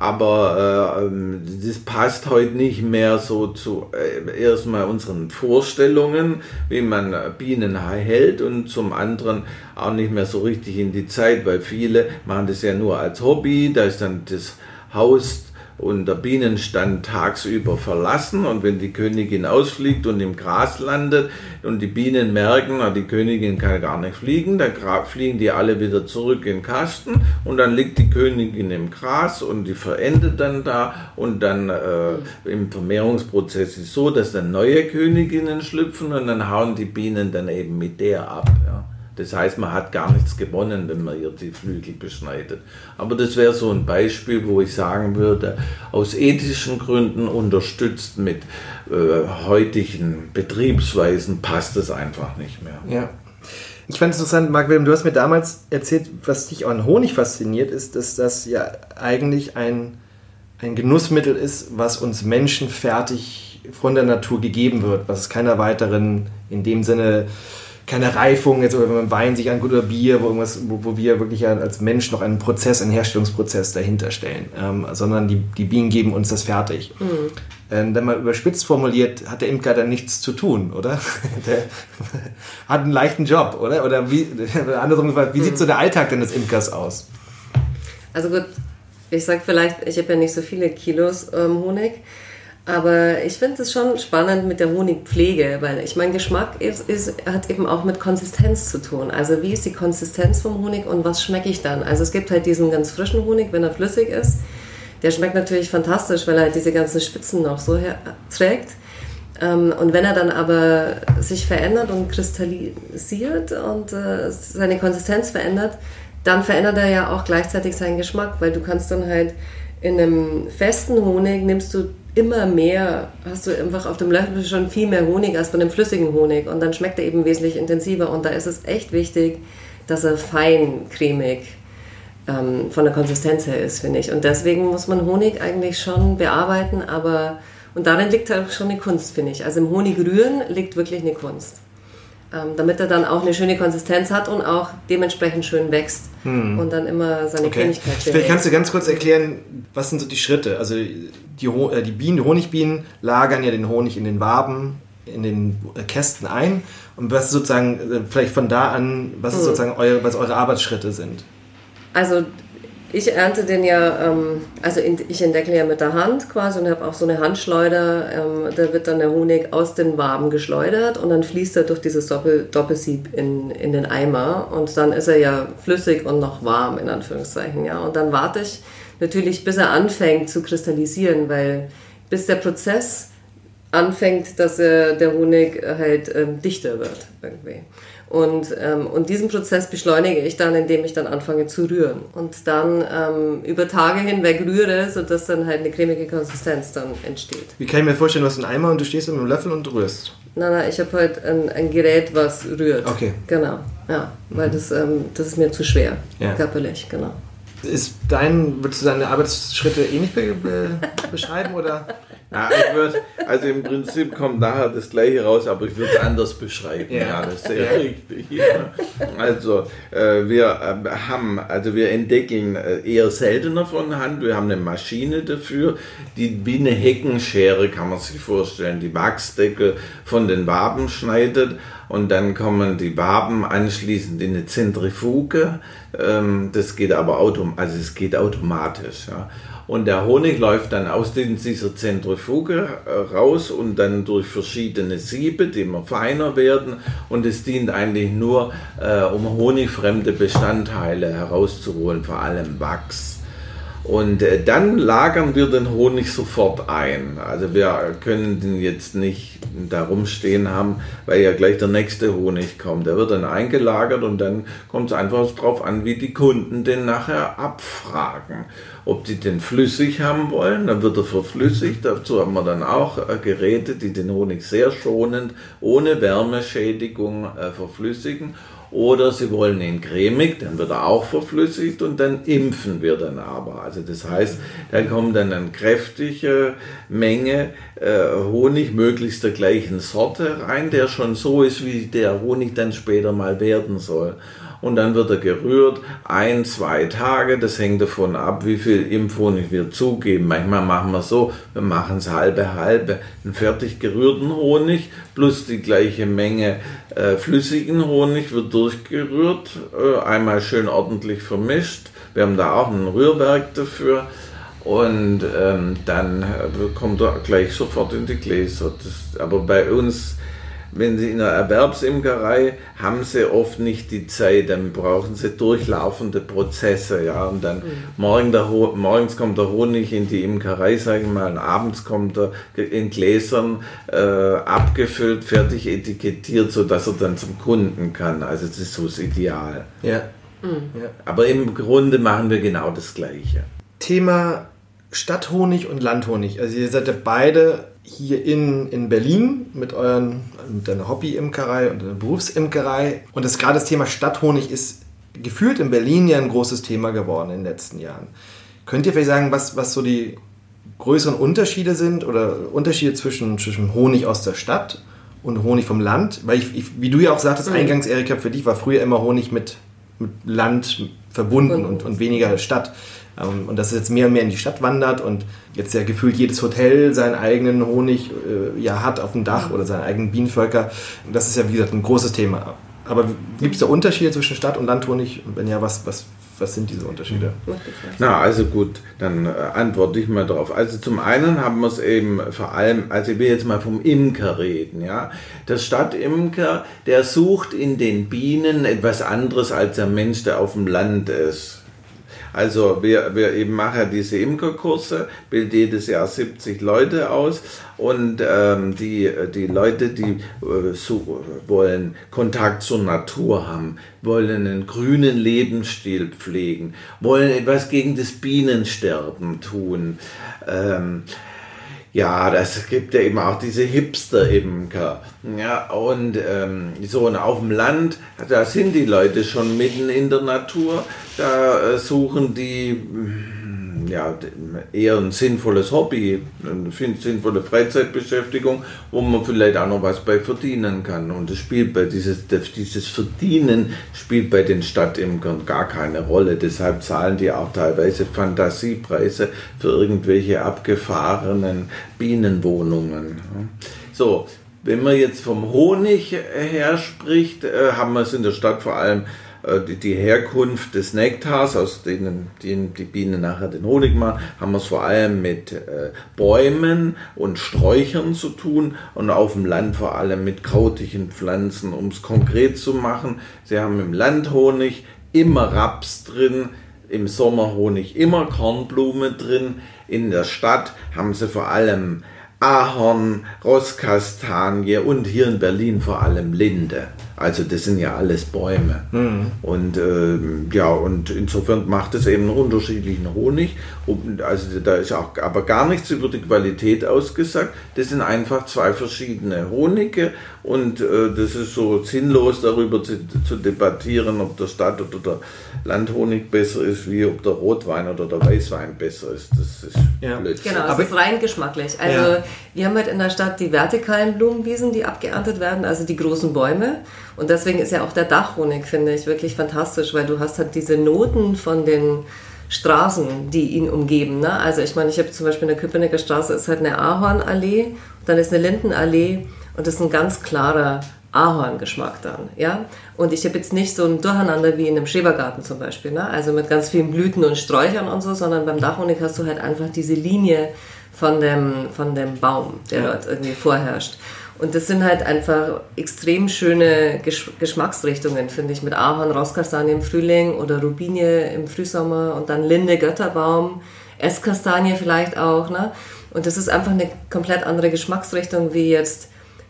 aber äh, das passt heute nicht mehr so zu äh, erstmal unseren Vorstellungen, wie man Bienen hält und zum anderen auch nicht mehr so richtig in die Zeit, weil viele machen das ja nur als Hobby, da ist dann das Haus und der Bienenstand tagsüber verlassen und wenn die Königin ausfliegt und im Gras landet und die Bienen merken, die Königin kann gar nicht fliegen, dann fliegen die alle wieder zurück in den Kasten und dann liegt die Königin im Gras und die verendet dann da und dann äh, im Vermehrungsprozess ist so, dass dann neue Königinnen schlüpfen und dann hauen die Bienen dann eben mit der ab. Ja. Das heißt, man hat gar nichts gewonnen, wenn man ihr die Flügel beschneidet. Aber das wäre so ein Beispiel, wo ich sagen würde, aus ethischen Gründen unterstützt mit äh, heutigen Betriebsweisen passt es einfach nicht mehr. Ja. Ich fand es interessant, Marc Wilhelm, du hast mir damals erzählt, was dich an Honig fasziniert, ist, dass das ja eigentlich ein, ein Genussmittel ist, was uns Menschen fertig von der Natur gegeben wird, was keiner weiteren in dem Sinne keine Reifung, jetzt oder wenn man Wein sich anguckt oder Bier, wo, irgendwas, wo, wo wir wirklich als Mensch noch einen Prozess, einen Herstellungsprozess dahinter stellen, ähm, sondern die, die Bienen geben uns das fertig. Mhm. Ähm, wenn man überspitzt formuliert, hat der Imker dann nichts zu tun, oder? (laughs) der hat einen leichten Job, oder? Oder wie, (laughs) andersrum gefragt, wie mhm. sieht so der Alltag denn des Imkers aus? Also gut, ich sag vielleicht, ich habe ja nicht so viele Kilos ähm, Honig. Aber ich finde es schon spannend mit der Honigpflege, weil ich mein Geschmack ist, ist, hat eben auch mit Konsistenz zu tun. Also wie ist die Konsistenz vom Honig und was schmecke ich dann? Also es gibt halt diesen ganz frischen Honig, wenn er flüssig ist. Der schmeckt natürlich fantastisch, weil er halt diese ganzen Spitzen noch so trägt. Ähm, und wenn er dann aber sich verändert und kristallisiert und äh, seine Konsistenz verändert, dann verändert er ja auch gleichzeitig seinen Geschmack, weil du kannst dann halt in einem festen Honig nimmst du immer mehr, hast du einfach auf dem Löffel schon viel mehr Honig als bei einem flüssigen Honig und dann schmeckt er eben wesentlich intensiver und da ist es echt wichtig, dass er fein cremig ähm, von der Konsistenz her ist, finde ich. Und deswegen muss man Honig eigentlich schon bearbeiten, aber und darin liegt halt schon eine Kunst, finde ich. Also im Honig rühren liegt wirklich eine Kunst ähm, damit er dann auch eine schöne Konsistenz hat und auch dementsprechend schön wächst hm. und dann immer seine okay. Cremigkeit Vielleicht kannst du ganz kurz erklären, was sind so die Schritte? Also die, äh, die Bienen, die Honigbienen lagern ja den Honig in den Waben, in den äh, Kästen ein und was sozusagen, äh, vielleicht von da an, was hm. sozusagen eure, was eure Arbeitsschritte sind? Also ich ernte den ja, ähm, also in, ich entdecke ja mit der Hand quasi und habe auch so eine Handschleuder. Ähm, da wird dann der Honig aus den Waben geschleudert und dann fließt er durch dieses Doppel, Doppelsieb in, in den Eimer und dann ist er ja flüssig und noch warm in Anführungszeichen. Ja. Und dann warte ich natürlich, bis er anfängt zu kristallisieren, weil bis der Prozess anfängt, dass äh, der Honig halt ähm, dichter wird irgendwie. Und, ähm, und diesen Prozess beschleunige ich dann, indem ich dann anfange zu rühren und dann ähm, über Tage hinweg rühre, sodass dann halt eine cremige Konsistenz dann entsteht. Wie kann ich mir vorstellen, du hast einen Eimer und du stehst mit einem Löffel und rührst? Nein, nein, ich habe halt ein, ein, Gerät, was rührt. Okay. Genau, ja, weil mhm. das, ähm, das ist mir zu schwer, ja. körperlich, genau. Ist dein, würdest du deine Arbeitsschritte ähnlich be be beschreiben oder? (laughs) Ja, ich würd, also im Prinzip kommt nachher das Gleiche raus, aber ich würde es anders beschreiben. Ja, ja das ist sehr ja. richtig. Ja. Also äh, wir äh, haben, also wir entdecken äh, eher seltener von Hand. Wir haben eine Maschine dafür, die wie eine Heckenschere kann man sich vorstellen, die Wachsdeckel von den Waben schneidet und dann kommen die Waben anschließend in eine Zentrifuge. Ähm, das geht aber autom also es geht automatisch. Ja. Und der Honig läuft dann aus dieser Zentrifuge äh, raus und dann durch verschiedene Siebe, die immer feiner werden. Und es dient eigentlich nur, äh, um honigfremde Bestandteile herauszuholen, vor allem Wachs. Und äh, dann lagern wir den Honig sofort ein. Also wir können den jetzt nicht da rumstehen haben, weil ja gleich der nächste Honig kommt. Der wird dann eingelagert und dann kommt es einfach darauf an, wie die Kunden den nachher abfragen. Ob die den flüssig haben wollen, dann wird er verflüssigt. Dazu haben wir dann auch äh, Geräte, die den Honig sehr schonend, ohne Wärmeschädigung äh, verflüssigen. Oder sie wollen ihn cremig, dann wird er auch verflüssigt und dann impfen wir dann aber. Also das heißt, dann kommt dann eine kräftige Menge äh, Honig, möglichst der gleichen Sorte rein, der schon so ist, wie der Honig dann später mal werden soll und dann wird er gerührt, ein, zwei Tage, das hängt davon ab, wie viel Impfhonig wir zugeben. Manchmal machen wir so, wir machen es halbe halbe, einen fertig gerührten Honig plus die gleiche Menge äh, flüssigen Honig wird durchgerührt, äh, einmal schön ordentlich vermischt. Wir haben da auch ein Rührwerk dafür. Und ähm, dann äh, kommt er gleich sofort in die Gläser. Das, aber bei uns wenn Sie in der Erwerbsimkerei haben Sie oft nicht die Zeit, dann brauchen Sie durchlaufende Prozesse, ja, und dann mhm. morgen der morgens kommt der Honig in die Imkerei, sage ich mal, und abends kommt er in Gläsern äh, abgefüllt, fertig etikettiert, sodass er dann zum Kunden kann. Also das ist so das Ideal. Ja. Mhm. ja. Aber im Grunde machen wir genau das Gleiche. Thema Stadthonig und Landhonig. Also ihr seid ja beide hier in, in Berlin mit euren mit deiner Hobby-Imkerei und deiner Berufsimkerei. Und das gerade das Thema Stadthonig ist gefühlt in Berlin ja ein großes Thema geworden in den letzten Jahren. Könnt ihr vielleicht sagen, was, was so die größeren Unterschiede sind oder Unterschiede zwischen, zwischen Honig aus der Stadt und Honig vom Land? Weil ich, ich wie du ja auch sagtest, mhm. eingangs, Erika, für dich war früher immer Honig mit, mit Land verbunden und, und weniger Stadt. Ähm, und dass es jetzt mehr und mehr in die Stadt wandert und jetzt ja gefühlt jedes Hotel seinen eigenen Honig äh, ja hat auf dem Dach oder seinen eigenen Bienenvölker. Das ist ja, wie gesagt, ein großes Thema. Aber gibt es da Unterschiede zwischen Stadt- und Landhonig? Und wenn ja, was, was, was sind diese Unterschiede? Na, also gut, dann äh, antworte ich mal darauf. Also zum einen haben wir es eben vor allem, also ich will jetzt mal vom Imker reden, ja. Der Stadtimker, der sucht in den Bienen etwas anderes als der Mensch, der auf dem Land ist. Also wir, wir eben machen diese Imkerkurse, bilden jedes Jahr 70 Leute aus und ähm, die, die Leute, die äh, so, wollen Kontakt zur Natur haben, wollen einen grünen Lebensstil pflegen, wollen etwas gegen das Bienensterben tun. Ähm, ja, das gibt ja eben auch diese Hipster-Imker. Ja, und ähm, so und auf dem Land, da sind die Leute schon mitten in der Natur, da äh, suchen die ja, eher ein sinnvolles Hobby, eine sinnvolle Freizeitbeschäftigung, wo man vielleicht auch noch was bei verdienen kann. Und das spielt bei dieses, dieses Verdienen spielt bei den Stadtimkern gar keine Rolle. Deshalb zahlen die auch teilweise Fantasiepreise für irgendwelche abgefahrenen Bienenwohnungen. So, wenn man jetzt vom Honig her spricht, äh, haben wir es in der Stadt vor allem die Herkunft des Nektars, aus denen die, die Bienen nachher den Honig machen, haben wir es vor allem mit äh, Bäumen und Sträuchern zu tun und auf dem Land vor allem mit krautigen Pflanzen. Um es konkret zu machen, sie haben im Land Honig immer Raps drin, im Sommer Honig immer Kornblume drin. In der Stadt haben sie vor allem Ahorn, Rosskastanie und hier in Berlin vor allem Linde. Also das sind ja alles Bäume. Mhm. Und äh, ja, und insofern macht es eben einen unterschiedlichen Honig. Also da ist auch aber gar nichts über die Qualität ausgesagt. Das sind einfach zwei verschiedene Honige und äh, das ist so sinnlos darüber zu, zu, debattieren, ob der Stadt- oder der Landhonig besser ist, wie ob der Rotwein oder der Weißwein besser ist. Das ist ja. Blödsinn. Genau, das ist rein geschmacklich. Also ja. wir haben halt in der Stadt die vertikalen Blumenwiesen, die abgeerntet werden, also die großen Bäume. Und deswegen ist ja auch der Dachhonig, finde ich, wirklich fantastisch, weil du hast halt diese Noten von den Straßen, die ihn umgeben. Ne? Also ich meine, ich habe zum Beispiel in der Köpenicker Straße ist halt eine Ahornallee, dann ist eine Lindenallee und das ist ein ganz klarer Ahorngeschmack dann, ja. Und ich habe jetzt nicht so ein Durcheinander wie in einem Schrebergarten zum Beispiel, ne? also mit ganz vielen Blüten und Sträuchern und so, sondern beim Dachhonig hast du halt einfach diese Linie von dem, von dem Baum, der ja. dort irgendwie vorherrscht. Und das sind halt einfach extrem schöne Geschmacksrichtungen, finde ich, mit Ahorn, Rosskastanie im Frühling oder Rubinie im Frühsommer und dann Linde, Götterbaum, Esskastanie vielleicht auch. Ne? Und das ist einfach eine komplett andere Geschmacksrichtung wie jetzt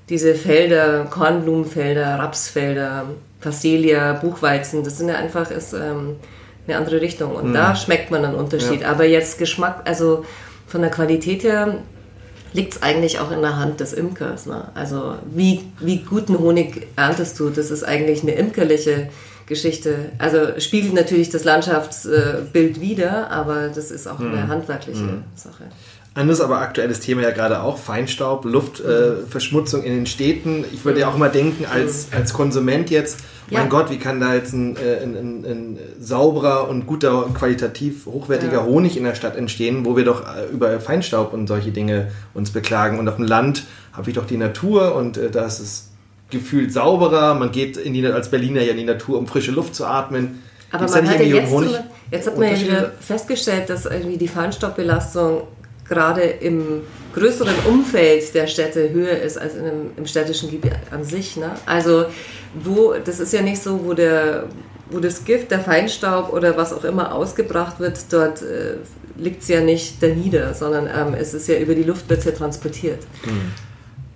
diese Felder, Kornblumenfelder, Rapsfelder, Facelia, Buchweizen. Das sind ja einfach ist, ähm, eine andere Richtung. Und mhm. da schmeckt man einen Unterschied. Ja. Aber jetzt Geschmack, also von der Qualität her liegt es eigentlich auch in der Hand des Imkers. Ne? Also wie, wie guten Honig erntest du? Das ist eigentlich eine imkerliche Geschichte. Also spiegelt natürlich das Landschaftsbild wider, aber das ist auch eine mhm. handwerkliche mhm. Sache. Anderes, aber aktuelles Thema ja gerade auch, Feinstaub, Luftverschmutzung äh, in den Städten. Ich würde ja auch mal denken, als, als Konsument jetzt, ja. mein Gott, wie kann da jetzt ein, äh, ein, ein, ein sauberer und guter, qualitativ hochwertiger ja. Honig in der Stadt entstehen, wo wir doch äh, über Feinstaub und solche Dinge uns beklagen. Und auf dem Land habe ich doch die Natur und äh, da ist es gefühlt sauberer. Man geht in die, als Berliner ja in die Natur, um frische Luft zu atmen. Aber man hat ja jetzt, jetzt hat man ja wieder festgestellt, dass irgendwie die Feinstaubbelastung gerade im größeren Umfeld der Städte höher ist als einem, im städtischen Gebiet an sich. Ne? Also wo, das ist ja nicht so, wo, der, wo das Gift, der Feinstaub oder was auch immer ausgebracht wird, dort äh, liegt es ja nicht da nieder, sondern ähm, es ist ja über die Luft wird ja transportiert. Mhm.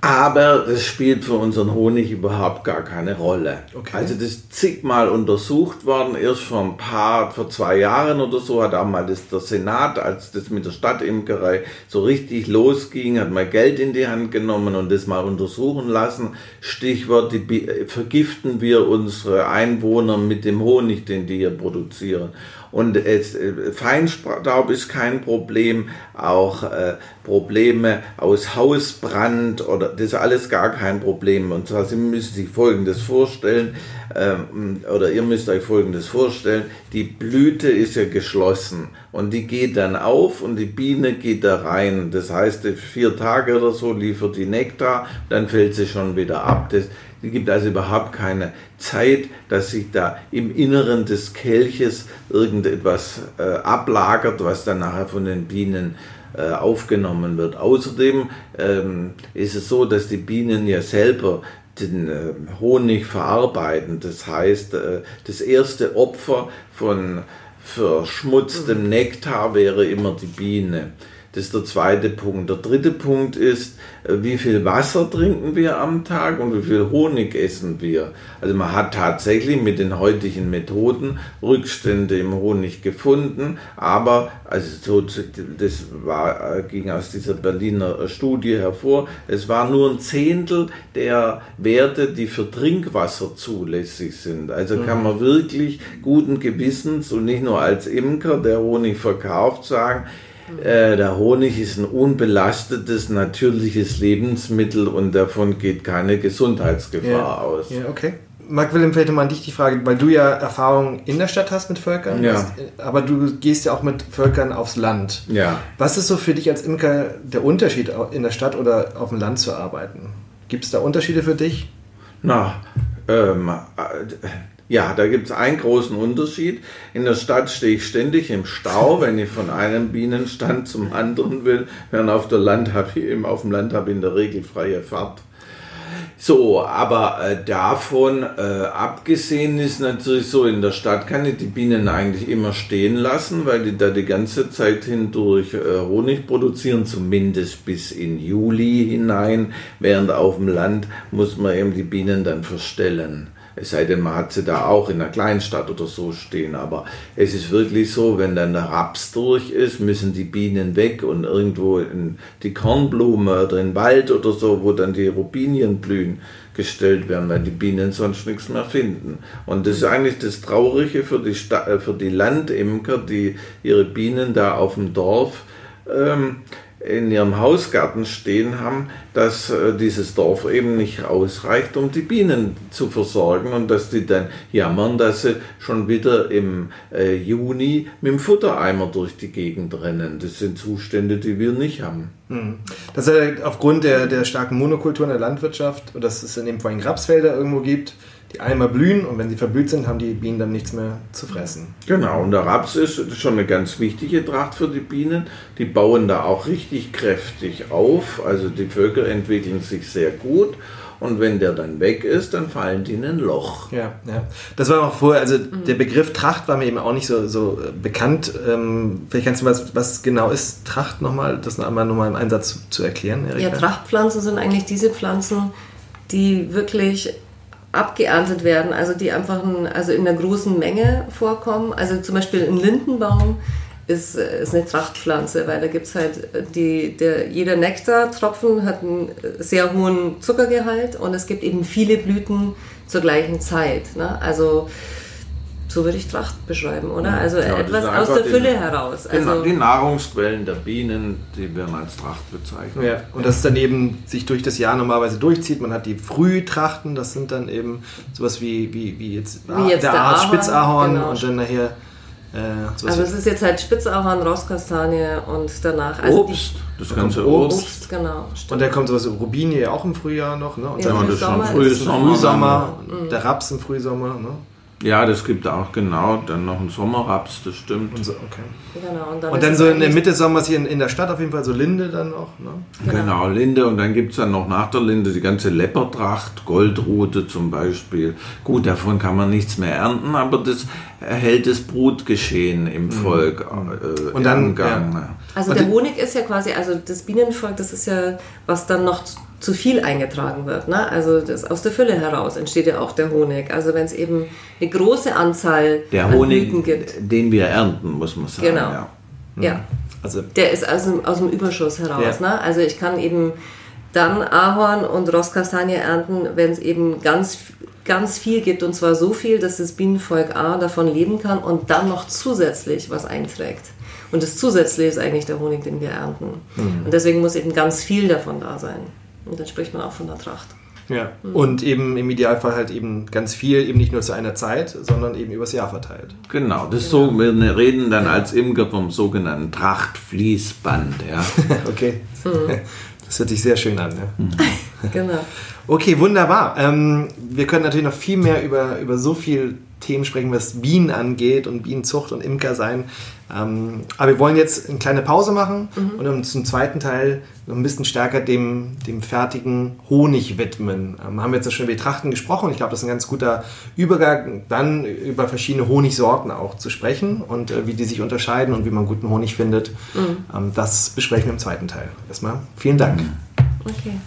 Aber das spielt für unseren Honig überhaupt gar keine Rolle. Okay. Also das ist zigmal untersucht worden, erst vor ein paar, vor zwei Jahren oder so hat auch mal das, der Senat, als das mit der Stadtimkerei so richtig losging, hat mal Geld in die Hand genommen und das mal untersuchen lassen. Stichwort, die, vergiften wir unsere Einwohner mit dem Honig, den die hier produzieren. Und äh, Feinstaub ist kein Problem, auch äh, Probleme aus Hausbrand oder das ist alles gar kein Problem. Und zwar Sie müssen sich Folgendes vorstellen, ähm, oder ihr müsst euch Folgendes vorstellen, die Blüte ist ja geschlossen und die geht dann auf und die Biene geht da rein. Das heißt, vier Tage oder so liefert die Nektar, dann fällt sie schon wieder ab. Das, es gibt also überhaupt keine Zeit, dass sich da im Inneren des Kelches irgendetwas äh, ablagert, was dann nachher von den Bienen äh, aufgenommen wird. Außerdem ähm, ist es so, dass die Bienen ja selber den äh, Honig verarbeiten. Das heißt, äh, das erste Opfer von verschmutztem Nektar wäre immer die Biene. Das ist der zweite Punkt. Der dritte Punkt ist, äh, wie viel Wasser trinken wir am Tag und wie viel Honig essen wir. Also man hat tatsächlich mit den heutigen Methoden Rückstände im Honig gefunden, aber also so, das war, äh, ging aus dieser Berliner Studie hervor, es war nur ein Zehntel der Werte, die für Trinkwasser zulässig sind. Also kann mhm. man wirklich guten Gewissens und nicht nur als Imker, der Honig verkauft, sagen, äh, der Honig ist ein unbelastetes, natürliches Lebensmittel und davon geht keine Gesundheitsgefahr ja. aus. Ja, okay. Marc Willem, vielleicht mal an dich die Frage, weil du ja Erfahrung in der Stadt hast mit Völkern, ja. hast, aber du gehst ja auch mit Völkern aufs Land. Ja. Was ist so für dich als Imker der Unterschied, in der Stadt oder auf dem Land zu arbeiten? Gibt es da Unterschiede für dich? Na, ähm, ja, da gibt es einen großen Unterschied. In der Stadt stehe ich ständig im Stau, (laughs) wenn ich von einem Bienenstand zum anderen will, während auf, der Land hab ich, auf dem Land habe ich in der Regel freie Fahrt. So, aber äh, davon äh, abgesehen ist natürlich so, in der Stadt kann ich die Bienen eigentlich immer stehen lassen, weil die da die ganze Zeit hindurch äh, Honig produzieren, zumindest bis in Juli hinein, während auf dem Land muss man eben die Bienen dann verstellen Es sei denn, man hat sie da auch in einer Kleinstadt oder so stehen. Aber es ist wirklich so, wenn dann der Raps durch ist, müssen die Bienen weg und irgendwo in die Kornblume oder in den Wald oder so, wo dann die Rubinien blühen, gestellt werden, weil die Bienen sonst nichts mehr finden. Und das ist eigentlich das Traurige für die, Sta äh, für die Landimker, die ihre Bienen da auf dem Dorf ähm, in ihrem Hausgarten stehen haben, dass äh, dieses Dorf eben nicht ausreicht, um die Bienen zu versorgen und dass die dann jammern, dass sie schon wieder im äh, Juni mit dem Futtereimer durch die Gegend rennen. Das sind Zustände, die wir nicht haben. Hm. Das ist ja aufgrund der, der starken Monokultur in der Landwirtschaft und dass es in dem vor allem Rapsfelder irgendwo gibt, die einmal blühen und wenn sie verblüht sind, haben die Bienen dann nichts mehr zu fressen. Genau, und der Raps ist schon eine ganz wichtige Tracht für die Bienen. Die bauen da auch richtig kräftig auf, also die Völker entwickeln sich sehr gut. Und wenn der dann weg ist, dann fallen die in ein Loch. Ja, ja. Das war auch vorher, also mhm. der Begriff Tracht war mir eben auch nicht so, so äh, bekannt. Ähm, vielleicht kannst du was, was genau ist Tracht nochmal, das noch einmal nochmal im Einsatz zu erklären, Erika? Ja, Trachtpflanzen sind eigentlich diese Pflanzen, die wirklich abgeerntet werden, also die einfach ein, also in einer großen Menge vorkommen. Also zum Beispiel ein Lindenbaum ist, ist eine Trachtpflanze, weil da gibt es halt die, der, jeder Nektartropfen hat einen sehr hohen Zuckergehalt und es gibt eben viele Blüten zur gleichen Zeit. Ne? Also so würde ich Tracht beschreiben, oder? Also ja, etwas aus der Fülle die, heraus. Also die Nahrungsquellen der Bienen, die werden als Tracht bezeichnet. Ja, und das dann eben sich durch das Jahr normalerweise durchzieht. Man hat die Frühtrachten, das sind dann eben sowas wie, wie, wie jetzt, wie jetzt der, der Art Spitzahorn genau. und dann nachher äh, also es ist jetzt halt Spitzahorn, Rosskastanie und danach also Obst, die, das ganze Obst. Obst genau. Und dann kommt sowas Rubinie auch im Frühjahr noch, ne? Und ja, dann das schon Frühsommer, Frühsommer, mhm. der Raps im Frühsommer, ne? Ja, das gibt auch genau. Dann noch ein Sommerraps, das stimmt. Und, so, okay. genau, und dann, und dann so in der Mitte Sommers hier in, in, der Stadt auf jeden Fall so Linde dann noch. Ne? Genau. genau. Linde und dann gibt es dann noch nach der Linde die ganze Leppertracht, Goldrute zum Beispiel. Gut, davon kann man nichts mehr ernten, aber das erhält das Brutgeschehen im mhm. Volk äh, und dann, Gang. Ja. Also der Honig ist ja quasi, also das Bienenvolk, das ist ja, was dann noch zu viel eingetragen wird. Ne? Also das, aus der Fülle heraus entsteht ja auch der Honig. Also wenn es eben eine große Anzahl der an Honig, Blüten gibt. den wir ernten, muss man sagen. Genau. Ja. Mhm. ja. Also der ist aus dem, aus dem Überschuss heraus. Ja. Ne? Also ich kann eben dann Ahorn und Rosskastanie ernten, wenn es eben ganz, ganz viel gibt und zwar so viel, dass das Bienenvolk A davon leben kann und dann noch zusätzlich was einträgt. Und das zusätzlich ist eigentlich der Honig, den wir ernten. Mhm. Und deswegen muss eben ganz viel davon da sein. Und dann spricht man auch von der Tracht. Ja, mhm. und eben im Idealfall halt eben ganz viel, eben nicht nur zu einer Zeit, sondern eben übers Jahr verteilt. Genau, das genau. so, wir reden dann als Imker vom sogenannten Trachtfließband. Ja. (laughs) okay, mhm. das hört sich sehr schön an. Ja. Mhm. (laughs) genau. Okay, wunderbar. Ähm, wir können natürlich noch viel mehr über, über so viel Themen sprechen, was Bienen angeht und Bienenzucht und Imker sein. Ähm, aber wir wollen jetzt eine kleine Pause machen mhm. und uns zum zweiten Teil noch ein bisschen stärker dem, dem fertigen Honig widmen. Ähm, haben wir jetzt schon über Trachten gesprochen. Ich glaube, das ist ein ganz guter Übergang, dann über verschiedene Honigsorten auch zu sprechen und äh, wie die sich unterscheiden und wie man guten Honig findet. Mhm. Ähm, das besprechen wir im zweiten Teil. Erstmal vielen Dank. Okay.